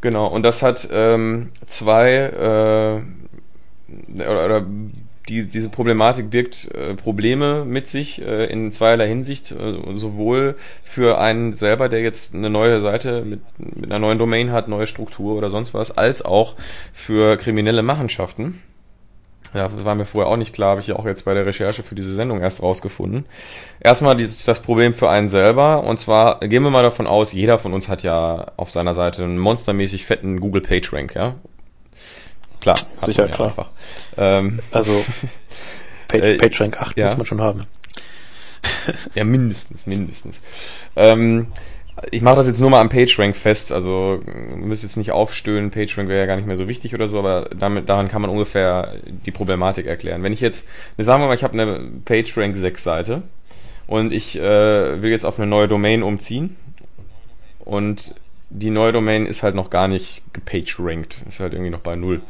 Genau, und das hat ähm, zwei äh, oder, oder die, diese Problematik birgt äh, Probleme mit sich äh, in zweierlei Hinsicht, äh, sowohl für einen selber, der jetzt eine neue Seite mit, mit einer neuen Domain hat, neue Struktur oder sonst was, als auch für kriminelle Machenschaften. Ja, war mir vorher auch nicht klar, habe ich ja auch jetzt bei der Recherche für diese Sendung erst rausgefunden. Erstmal dieses, das Problem für einen selber, und zwar gehen wir mal davon aus, jeder von uns hat ja auf seiner Seite einen monstermäßig fetten Google PageRank, ja, Klar, sicher, ja klar. Einfach. Ähm, also [laughs] Page, äh, PageRank 8 ja. muss man schon haben. [laughs] ja, mindestens, mindestens. Ähm, ich mache das jetzt nur mal am PageRank fest, also müsst jetzt nicht aufstöhnen, PageRank wäre ja gar nicht mehr so wichtig oder so, aber damit, daran kann man ungefähr die Problematik erklären. Wenn ich jetzt, sagen wir mal, ich habe eine PageRank 6 Seite und ich äh, will jetzt auf eine neue Domain umziehen und die neue Domain ist halt noch gar nicht gepage-ranked. Ist halt irgendwie noch bei null.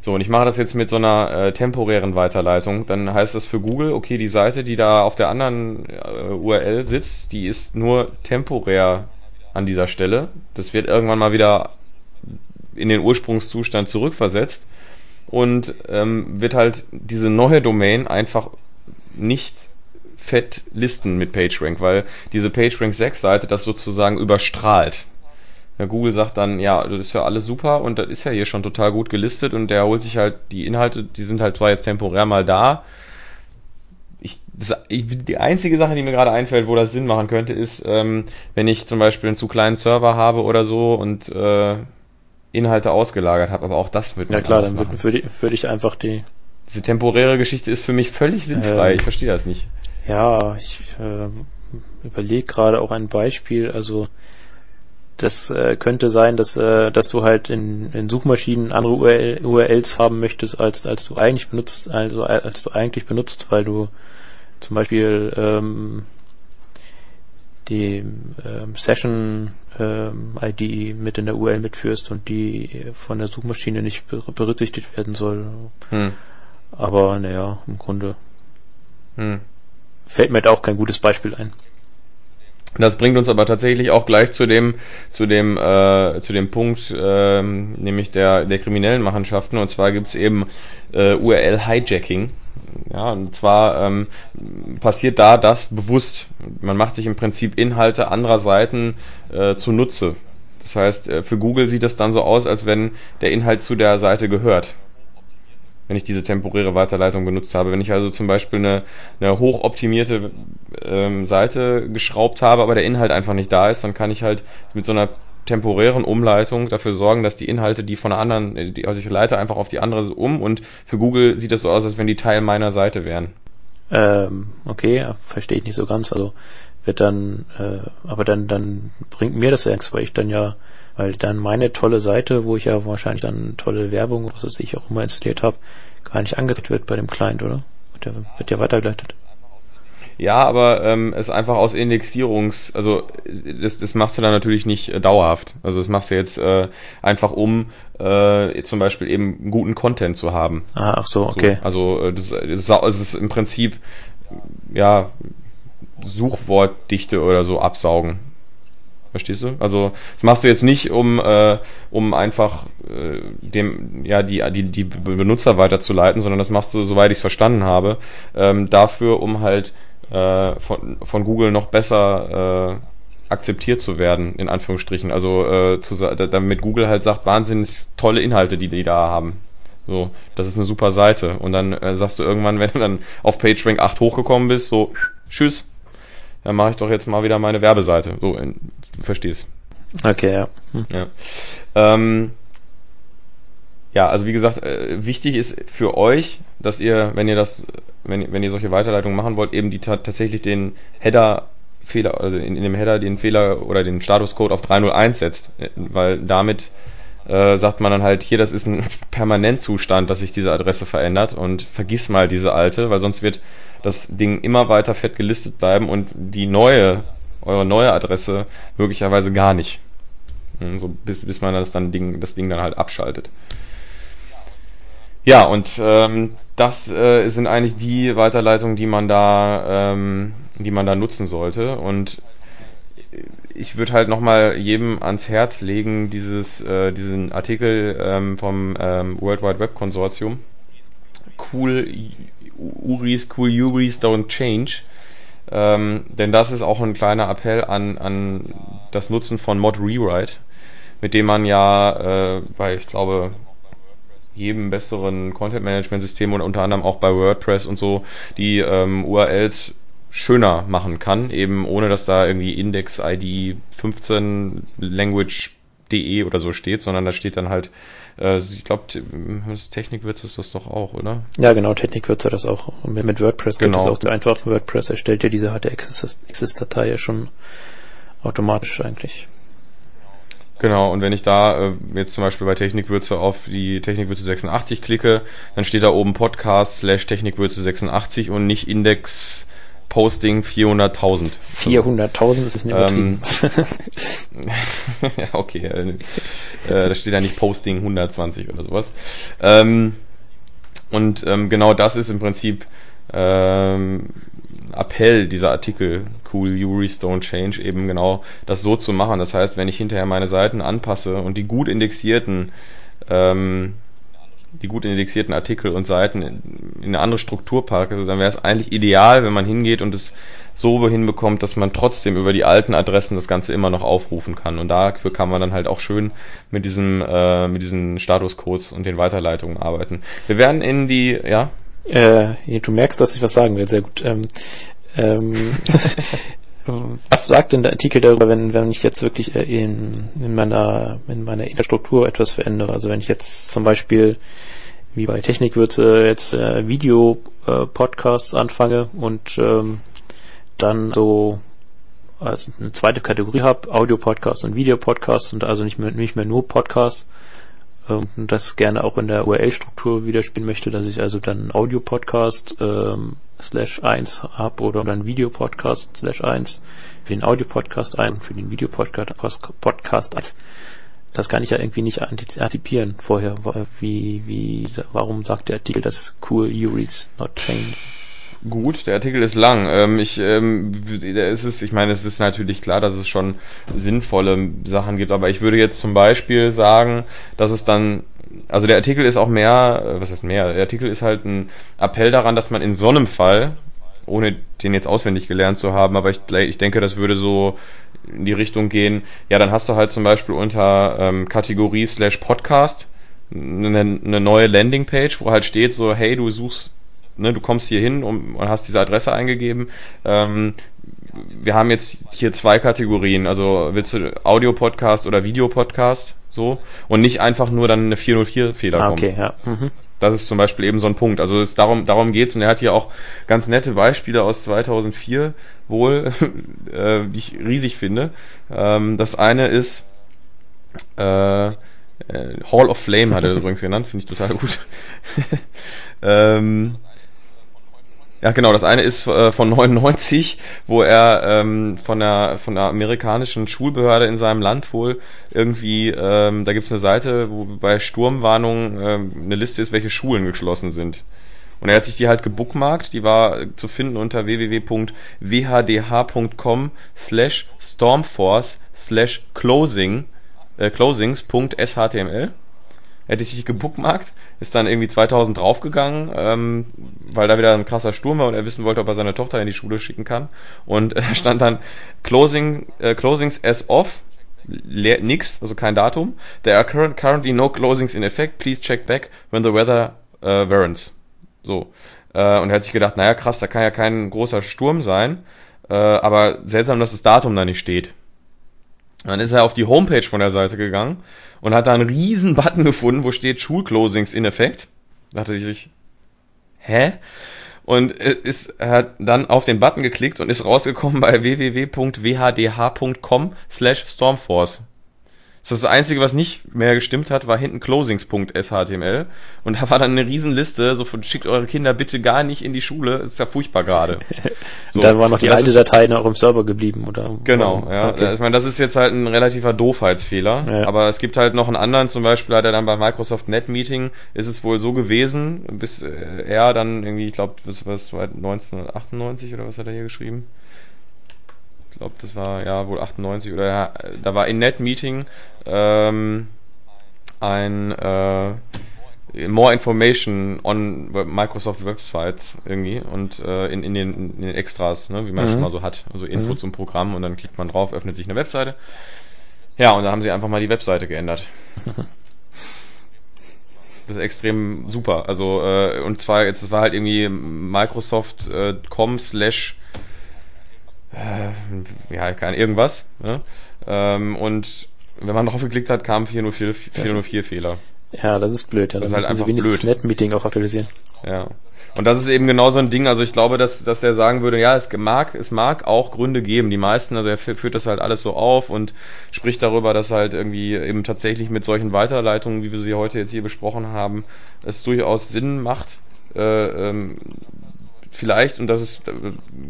So, und ich mache das jetzt mit so einer äh, temporären Weiterleitung. Dann heißt das für Google, okay, die Seite, die da auf der anderen äh, URL sitzt, die ist nur temporär an dieser Stelle. Das wird irgendwann mal wieder in den Ursprungszustand zurückversetzt und ähm, wird halt diese neue Domain einfach nicht fett listen mit PageRank, weil diese PageRank 6 Seite das sozusagen überstrahlt. Ja, Google sagt dann, ja, das ist ja alles super und das ist ja hier schon total gut gelistet und der holt sich halt die Inhalte, die sind halt zwar jetzt temporär mal da. Ich, das, ich, die einzige Sache, die mir gerade einfällt, wo das Sinn machen könnte, ist, ähm, wenn ich zum Beispiel einen zu kleinen Server habe oder so und äh, Inhalte ausgelagert habe, aber auch das wird Ja klar, dann würde würd, würd ich einfach die. Diese temporäre Geschichte ist für mich völlig sinnfrei, ähm, ich verstehe das nicht. Ja, ich äh, überlege gerade auch ein Beispiel, also das äh, könnte sein, dass, äh, dass du halt in, in Suchmaschinen andere URL, URLs haben möchtest, als, als du eigentlich benutzt, also als du eigentlich benutzt, weil du zum Beispiel ähm, die ähm, Session ähm, ID mit in der URL mitführst und die von der Suchmaschine nicht berücksichtigt werden soll. Hm. Aber naja, im Grunde hm. fällt mir da auch kein gutes Beispiel ein. Das bringt uns aber tatsächlich auch gleich zu dem, zu dem, äh, zu dem Punkt, äh, nämlich der, der kriminellen Machenschaften. Und zwar gibt's eben äh, URL-Hijacking. Ja, und zwar ähm, passiert da das bewusst. Man macht sich im Prinzip Inhalte anderer Seiten äh, zunutze. Das heißt, äh, für Google sieht das dann so aus, als wenn der Inhalt zu der Seite gehört. Wenn ich diese temporäre Weiterleitung benutzt habe. Wenn ich also zum Beispiel eine, eine hochoptimierte ähm, Seite geschraubt habe, aber der Inhalt einfach nicht da ist, dann kann ich halt mit so einer temporären Umleitung dafür sorgen, dass die Inhalte, die von einer anderen, die, also ich leite einfach auf die andere um und für Google sieht das so aus, als wenn die Teil meiner Seite wären. Ähm, okay, verstehe ich nicht so ganz. Also wird dann, äh, aber dann, dann bringt mir das ja nichts, weil ich dann ja, weil dann meine tolle Seite, wo ich ja wahrscheinlich dann tolle Werbung, was weiß ich auch immer installiert habe, gar nicht angezeigt wird bei dem Client, oder? Der wird ja weitergeleitet. Ja, aber ähm, es einfach aus Indexierungs, also das, das machst du dann natürlich nicht äh, dauerhaft. Also das machst du jetzt äh, einfach um äh, zum Beispiel eben guten Content zu haben. Ah, ach so, okay. So, also äh, das, das, das ist im Prinzip ja Suchwortdichte oder so absaugen. Verstehst du? Also das machst du jetzt nicht, um, äh, um einfach äh, dem, ja, die, die, die Benutzer weiterzuleiten, sondern das machst du, soweit ich es verstanden habe, ähm, dafür, um halt äh, von, von Google noch besser äh, akzeptiert zu werden, in Anführungsstrichen. Also äh, zu, damit Google halt sagt, wahnsinnig tolle Inhalte, die die da haben. So, das ist eine super Seite. Und dann äh, sagst du irgendwann, [laughs] wenn du dann auf PageRank 8 hochgekommen bist, so, tschüss, dann mache ich doch jetzt mal wieder meine Werbeseite. So, in, du verstehst. Okay, ja. Hm. Ja. Ähm, ja, also wie gesagt, äh, wichtig ist für euch, dass ihr, wenn ihr das, wenn, wenn ihr solche Weiterleitungen machen wollt, eben die tatsächlich den Header Fehler, also in, in, dem Header den Fehler oder den Statuscode auf 301 setzt, äh, weil damit äh, sagt man dann halt, hier, das ist ein [laughs] Permanentzustand, dass sich diese Adresse verändert und vergiss mal diese alte, weil sonst wird das Ding immer weiter fett gelistet bleiben und die neue, eure neue Adresse möglicherweise gar nicht. So bis, bis man das dann Ding, das Ding dann halt abschaltet. Ja, und ähm, das äh, sind eigentlich die Weiterleitungen, die man da, ähm, die man da nutzen sollte. Und ich würde halt nochmal jedem ans Herz legen, dieses, äh, diesen Artikel ähm, vom ähm, World Wide Web Konsortium. Cool Uris, cool Uris don't change. Ähm, denn das ist auch ein kleiner Appell an, an das Nutzen von Mod Rewrite, mit dem man ja äh, bei, ich glaube, jedem besseren Content-Management-System und unter anderem auch bei WordPress und so die ähm, URLs schöner machen kann, eben ohne dass da irgendwie Index-ID 15 Language.de oder so steht, sondern da steht dann halt, äh, ich glaube, Technikwürze ist das doch auch, oder? Ja, genau, Technikwürze das auch. Und mit WordPress genau. geht das auch so einfach. WordPress erstellt ja diese HTXS-Datei ja schon automatisch eigentlich. Genau, und wenn ich da äh, jetzt zum Beispiel bei Technikwürze auf die Technikwürze 86 klicke, dann steht da oben Podcast slash Technikwürze 86 und nicht Index Posting 400.000. 400.000 ist ein übertrieben. Ähm, ja, [laughs] okay. Äh, äh, da steht ja nicht Posting 120 oder sowas. Ähm, und ähm, genau das ist im Prinzip ähm, Appell dieser Artikel, Cool Yuris Don't Change, eben genau das so zu machen. Das heißt, wenn ich hinterher meine Seiten anpasse und die gut indexierten ähm, die gut indexierten Artikel und Seiten in, in eine andere Struktur packe, also dann wäre es eigentlich ideal, wenn man hingeht und es so hinbekommt, dass man trotzdem über die alten Adressen das Ganze immer noch aufrufen kann. Und dafür kann man dann halt auch schön mit diesem, äh, mit diesen Statuscodes und den Weiterleitungen arbeiten. Wir werden in die, ja? Äh, du merkst, dass ich was sagen will, sehr gut. Ähm, ähm, [laughs] Was sagt denn der Artikel darüber, wenn, wenn ich jetzt wirklich äh, in, in meiner, in meiner Infrastruktur etwas verändere? Also wenn ich jetzt zum Beispiel, wie bei Technikwürze, jetzt äh, Video-Podcasts äh, anfange und ähm, dann so also eine zweite Kategorie habe, Audio-Podcasts und Video-Podcasts und also nicht mehr, nicht mehr nur Podcasts und das gerne auch in der URL-Struktur widerspielen möchte, dass ich also dann Audio-Podcast ähm, slash 1 habe oder dann Videopodcast slash 1 für den Audio-Podcast ein für den Videopodcast Podcast 1. Das kann ich ja irgendwie nicht antizipieren vorher. Wie, wie, warum sagt der Artikel, dass cool Uris not change? Gut, der Artikel ist lang. Ähm, ich, ähm, ist es, ich meine, es ist natürlich klar, dass es schon sinnvolle Sachen gibt, aber ich würde jetzt zum Beispiel sagen, dass es dann also der Artikel ist auch mehr, äh, was heißt mehr? Der Artikel ist halt ein Appell daran, dass man in so einem Fall ohne den jetzt auswendig gelernt zu haben, aber ich, ich denke, das würde so in die Richtung gehen. Ja, dann hast du halt zum Beispiel unter ähm, Kategorie slash Podcast eine, eine neue Landingpage, wo halt steht so, hey, du suchst, ne, du kommst hier hin und, und hast diese Adresse eingegeben. Ähm, wir haben jetzt hier zwei Kategorien, also willst du Audio-Podcast oder Videopodcast, so, und nicht einfach nur dann eine 404-Fehler ah, okay, ja. Mhm. Das ist zum Beispiel eben so ein Punkt. Also es darum, darum geht's und er hat hier auch ganz nette Beispiele aus 2004 wohl, [laughs] äh, die ich riesig finde. Ähm, das eine ist äh, äh, Hall of Flame hat er [laughs] übrigens genannt, finde ich total gut. [laughs] ähm, ja, genau. Das eine ist äh, von 99, wo er ähm, von der von der amerikanischen Schulbehörde in seinem Land wohl irgendwie, ähm, da gibt's eine Seite, wo bei Sturmwarnungen ähm, eine Liste ist, welche Schulen geschlossen sind. Und er hat sich die halt gebookmarkt. Die war zu finden unter www.whdh.com slash stormforce slash closing äh, closings.shtml hätte ich sich gebookmarkt, ist dann irgendwie 2000 draufgegangen, ähm, weil da wieder ein krasser Sturm war und er wissen wollte, ob er seine Tochter in die Schule schicken kann. Und äh, stand dann Closing, äh, Closings as off, leer, nix, also kein Datum. There are current, currently no closings in effect. Please check back when the weather uh, warrants. So. Äh, und er hat sich gedacht, naja, krass, da kann ja kein großer Sturm sein. Äh, aber seltsam, dass das Datum da nicht steht. Dann ist er auf die Homepage von der Seite gegangen und hat da einen riesen Button gefunden, wo steht Schulclosings in Effekt. Da dachte ich hä? Und ist, er hat dann auf den Button geklickt und ist rausgekommen bei www.whdh.com slash stormforce. Das, ist das Einzige, was nicht mehr gestimmt hat, war hinten closings.shtml. Und da war dann eine Riesenliste, so von schickt eure Kinder bitte gar nicht in die Schule, das ist ja furchtbar gerade. [laughs] So. da war noch die alte Datei in eurem Server geblieben, oder? Genau, ja. Okay. Ich meine, das ist jetzt halt ein relativer Doofheitsfehler. Ja. Aber es gibt halt noch einen anderen, zum Beispiel hat er dann bei Microsoft Netmeeting, ist es wohl so gewesen, bis er dann irgendwie, ich glaube, was, was 1998 oder was hat er hier geschrieben? Glaube, das war ja wohl 98 oder ja, da war in NetMeeting ähm, ein äh, More Information on Microsoft Websites irgendwie und äh, in, in, den, in den Extras, ne, wie man mhm. schon mal so hat. Also Info mhm. zum Programm und dann klickt man drauf, öffnet sich eine Webseite. Ja, und da haben sie einfach mal die Webseite geändert. [laughs] das ist extrem super. Also, äh, und zwar, jetzt, es war halt irgendwie Microsoft.com äh, slash äh, ja, kein irgendwas. Ne? Ähm, und wenn man drauf geklickt hat, kam 404, 404 Fehler. Ja, das ist blöd. Ja. Das ist halt einfach blöd. Net-Meeting auch aktualisieren. Ja. Und das ist eben genau so ein Ding. Also ich glaube, dass, dass er sagen würde, ja, es mag, es mag auch Gründe geben. Die meisten, also er führt das halt alles so auf und spricht darüber, dass halt irgendwie eben tatsächlich mit solchen Weiterleitungen, wie wir sie heute jetzt hier besprochen haben, es durchaus Sinn macht, äh, ähm, vielleicht, und das ist äh,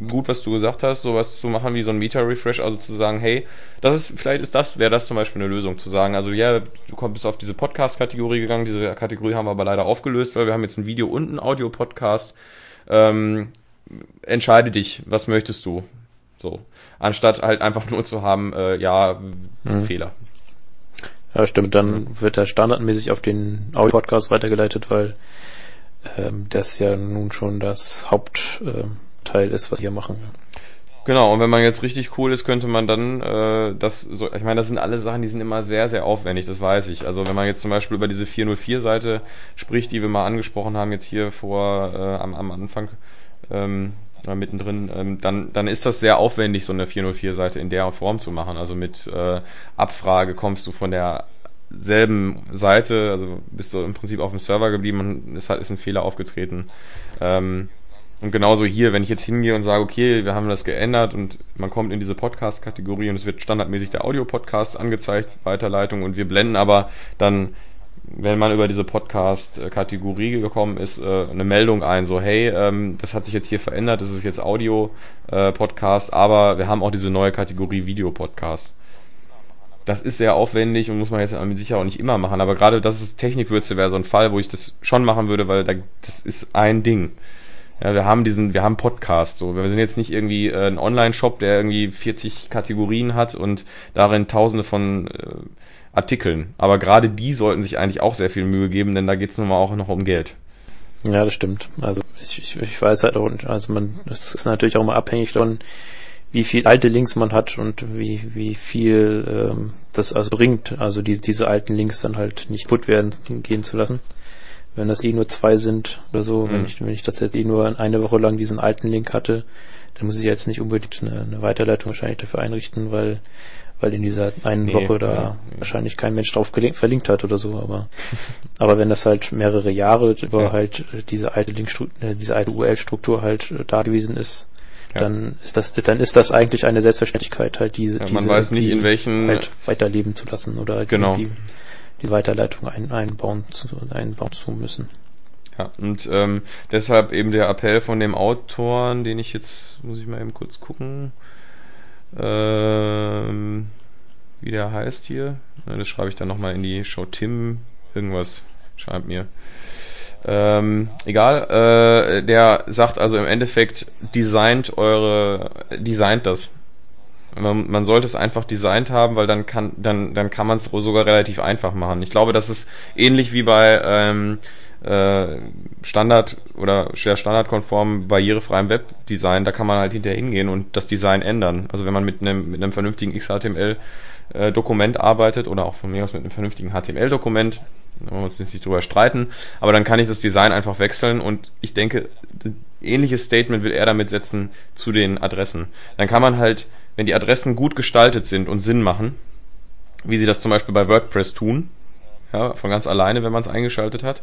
gut, was du gesagt hast, sowas zu machen wie so ein Meta-Refresh, also zu sagen, hey, das ist, vielleicht ist das, wäre das zum Beispiel eine Lösung, zu sagen, also ja, du bist auf diese Podcast-Kategorie gegangen, diese Kategorie haben wir aber leider aufgelöst, weil wir haben jetzt ein Video und ein Audio-Podcast. Ähm, entscheide dich, was möchtest du? So. Anstatt halt einfach nur zu haben, äh, ja, mhm. Fehler. Ja, stimmt, dann wird er standardmäßig auf den Audio-Podcast weitergeleitet, weil ähm, das ja nun schon das Hauptteil ist, was wir machen. Genau, und wenn man jetzt richtig cool ist, könnte man dann äh, das so, ich meine, das sind alle Sachen, die sind immer sehr, sehr aufwendig, das weiß ich. Also wenn man jetzt zum Beispiel über diese 404-Seite spricht, die wir mal angesprochen haben, jetzt hier vor äh, am, am Anfang ähm, oder mittendrin, ähm, dann, dann ist das sehr aufwendig, so eine 404-Seite in der Form zu machen. Also mit äh, Abfrage kommst du von der selben Seite, also bist du im Prinzip auf dem Server geblieben und es ist ein Fehler aufgetreten. Ähm, und genauso hier, wenn ich jetzt hingehe und sage, okay, wir haben das geändert und man kommt in diese Podcast-Kategorie und es wird standardmäßig der Audio-Podcast angezeigt, Weiterleitung und wir blenden aber dann, wenn man über diese Podcast-Kategorie gekommen ist, äh, eine Meldung ein, so hey, ähm, das hat sich jetzt hier verändert, das ist jetzt Audio-Podcast, aber wir haben auch diese neue Kategorie Video-Podcast das ist sehr aufwendig und muss man jetzt mit sicher auch nicht immer machen. Aber gerade das ist Technikwürze wäre so ein Fall, wo ich das schon machen würde, weil da, das ist ein Ding. Ja, wir haben diesen, wir haben Podcast. So, wir sind jetzt nicht irgendwie äh, ein Online-Shop, der irgendwie 40 Kategorien hat und darin Tausende von äh, Artikeln. Aber gerade die sollten sich eigentlich auch sehr viel Mühe geben, denn da geht es nun mal auch noch um Geld. Ja, das stimmt. Also ich, ich, ich weiß halt auch, also man, das ist natürlich auch mal abhängig davon, wie viel alte Links man hat und wie, wie viel ähm, das also bringt, also die, diese alten Links dann halt nicht kaputt werden gehen zu lassen. Wenn das eh nur zwei sind oder so, mhm. wenn ich, wenn ich das jetzt eh nur eine Woche lang diesen alten Link hatte, dann muss ich jetzt nicht unbedingt eine, eine Weiterleitung wahrscheinlich dafür einrichten, weil weil in dieser einen nee, Woche da ja, wahrscheinlich kein Mensch drauf verlinkt hat oder so, aber [laughs] aber wenn das halt mehrere Jahre über ja. halt diese alte Link äh, diese alte URL-Struktur halt äh, da gewesen ist, ja. dann ist das dann ist das eigentlich eine Selbstverständlichkeit halt diese, ja, man diese, weiß nicht in welchen halt weiterleben zu lassen oder genau. die, die Weiterleitung ein, einbauen zu einbauen zu müssen. Ja, und ähm, deshalb eben der Appell von dem Autoren, den ich jetzt, muss ich mal eben kurz gucken, ähm, wie der heißt hier. Das schreibe ich dann nochmal in die Show. Tim, irgendwas schreibt mir. Ähm, egal, äh, der sagt also im Endeffekt, designt eure, designt das. Man, man sollte es einfach designt haben, weil dann kann, dann, dann kann man es sogar relativ einfach machen. Ich glaube, das ist ähnlich wie bei ähm, äh, Standard oder sehr standardkonform barrierefreiem Webdesign, da kann man halt hinterher hingehen und das Design ändern. Also wenn man mit einem, mit einem vernünftigen XHTML äh, Dokument arbeitet oder auch von mir aus mit einem vernünftigen HTML-Dokument, da wollen wir uns nicht drüber streiten, aber dann kann ich das Design einfach wechseln und ich denke, ein ähnliches Statement will er damit setzen zu den Adressen. Dann kann man halt, wenn die Adressen gut gestaltet sind und Sinn machen, wie sie das zum Beispiel bei WordPress tun, ja, von ganz alleine, wenn man es eingeschaltet hat,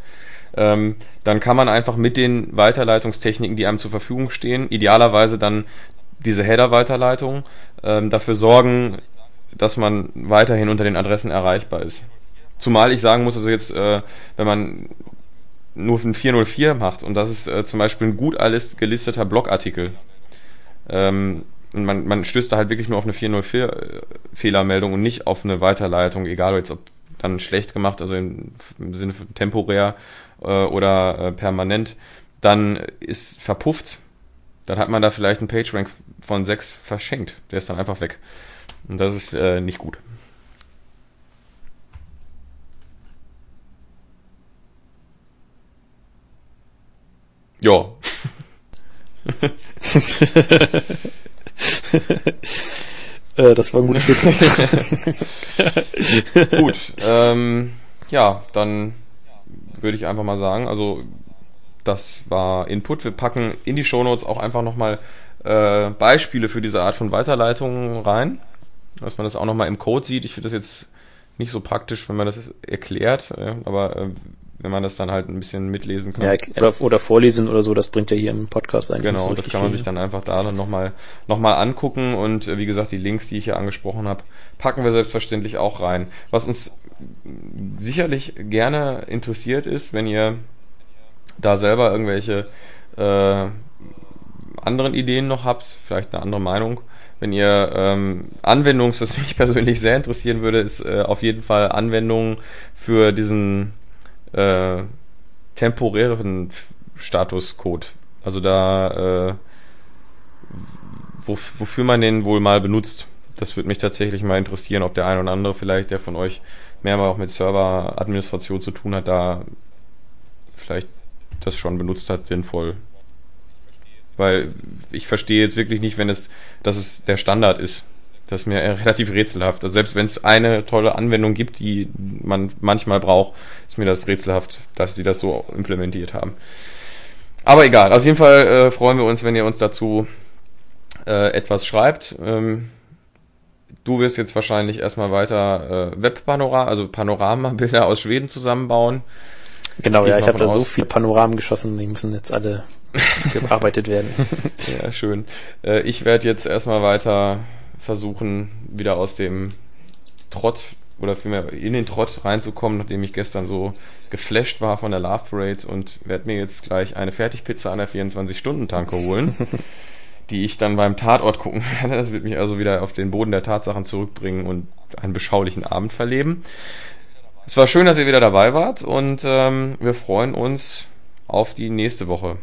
ähm, dann kann man einfach mit den Weiterleitungstechniken, die einem zur Verfügung stehen, idealerweise dann diese Header-Weiterleitung, ähm, dafür sorgen, dass man weiterhin unter den Adressen erreichbar ist. Zumal ich sagen muss, also jetzt, äh, wenn man nur ein 404 macht und das ist äh, zum Beispiel ein gut gelisteter Blogartikel, ähm, und man, man stößt da halt wirklich nur auf eine 404 äh, Fehlermeldung und nicht auf eine Weiterleitung, egal jetzt ob dann schlecht gemacht, also im, im Sinne von temporär äh, oder äh, permanent, dann ist verpufft. Dann hat man da vielleicht einen PageRank von 6 verschenkt. Der ist dann einfach weg. Und das ist äh, nicht gut. Ja. [laughs] äh, das war ein guter [laughs] Gut. Ähm, ja, dann würde ich einfach mal sagen. Also das war Input. Wir packen in die Shownotes auch einfach nochmal äh, Beispiele für diese Art von Weiterleitungen rein, dass man das auch nochmal im Code sieht. Ich finde das jetzt nicht so praktisch, wenn man das erklärt, aber äh, wenn man das dann halt ein bisschen mitlesen kann. Ja, oder, oder vorlesen oder so, das bringt ja hier im Podcast eigentlich. Genau, so das kann man viel. sich dann einfach da dann nochmal noch mal angucken und äh, wie gesagt, die Links, die ich hier angesprochen habe, packen wir selbstverständlich auch rein. Was uns sicherlich gerne interessiert ist, wenn ihr da selber irgendwelche äh, anderen Ideen noch habt, vielleicht eine andere Meinung, wenn ihr ähm, Anwendungs, was mich [laughs] persönlich sehr interessieren würde, ist äh, auf jeden Fall Anwendungen für diesen äh, temporären Statuscode. Also da, äh, wo, wofür man den wohl mal benutzt. Das würde mich tatsächlich mal interessieren, ob der ein oder andere vielleicht, der von euch mehr mal auch mit Serveradministration zu tun hat, da vielleicht das schon benutzt hat, sinnvoll. Weil ich verstehe jetzt wirklich nicht, wenn es, dass es der Standard ist. Das ist mir [laughs] relativ rätselhaft. Also selbst wenn es eine tolle Anwendung gibt, die man manchmal braucht, ist mir das rätselhaft, dass sie das so implementiert haben. Aber egal, auf jeden Fall äh, freuen wir uns, wenn ihr uns dazu äh, etwas schreibt. Ähm, du wirst jetzt wahrscheinlich erstmal weiter äh, Webpanorama, also Panoramabilder aus Schweden zusammenbauen. Genau, ja, ich habe da aus. so viele Panoramen geschossen, die müssen jetzt alle gearbeitet werden. [laughs] ja, schön. Äh, ich werde jetzt erstmal weiter versuchen, wieder aus dem Trott oder vielmehr in den Trott reinzukommen, nachdem ich gestern so geflasht war von der Love Parade und werde mir jetzt gleich eine Fertigpizza an der 24-Stunden-Tanke holen, [laughs] die ich dann beim Tatort gucken werde. Das wird mich also wieder auf den Boden der Tatsachen zurückbringen und einen beschaulichen Abend verleben. Es war schön, dass ihr wieder dabei wart und ähm, wir freuen uns auf die nächste Woche.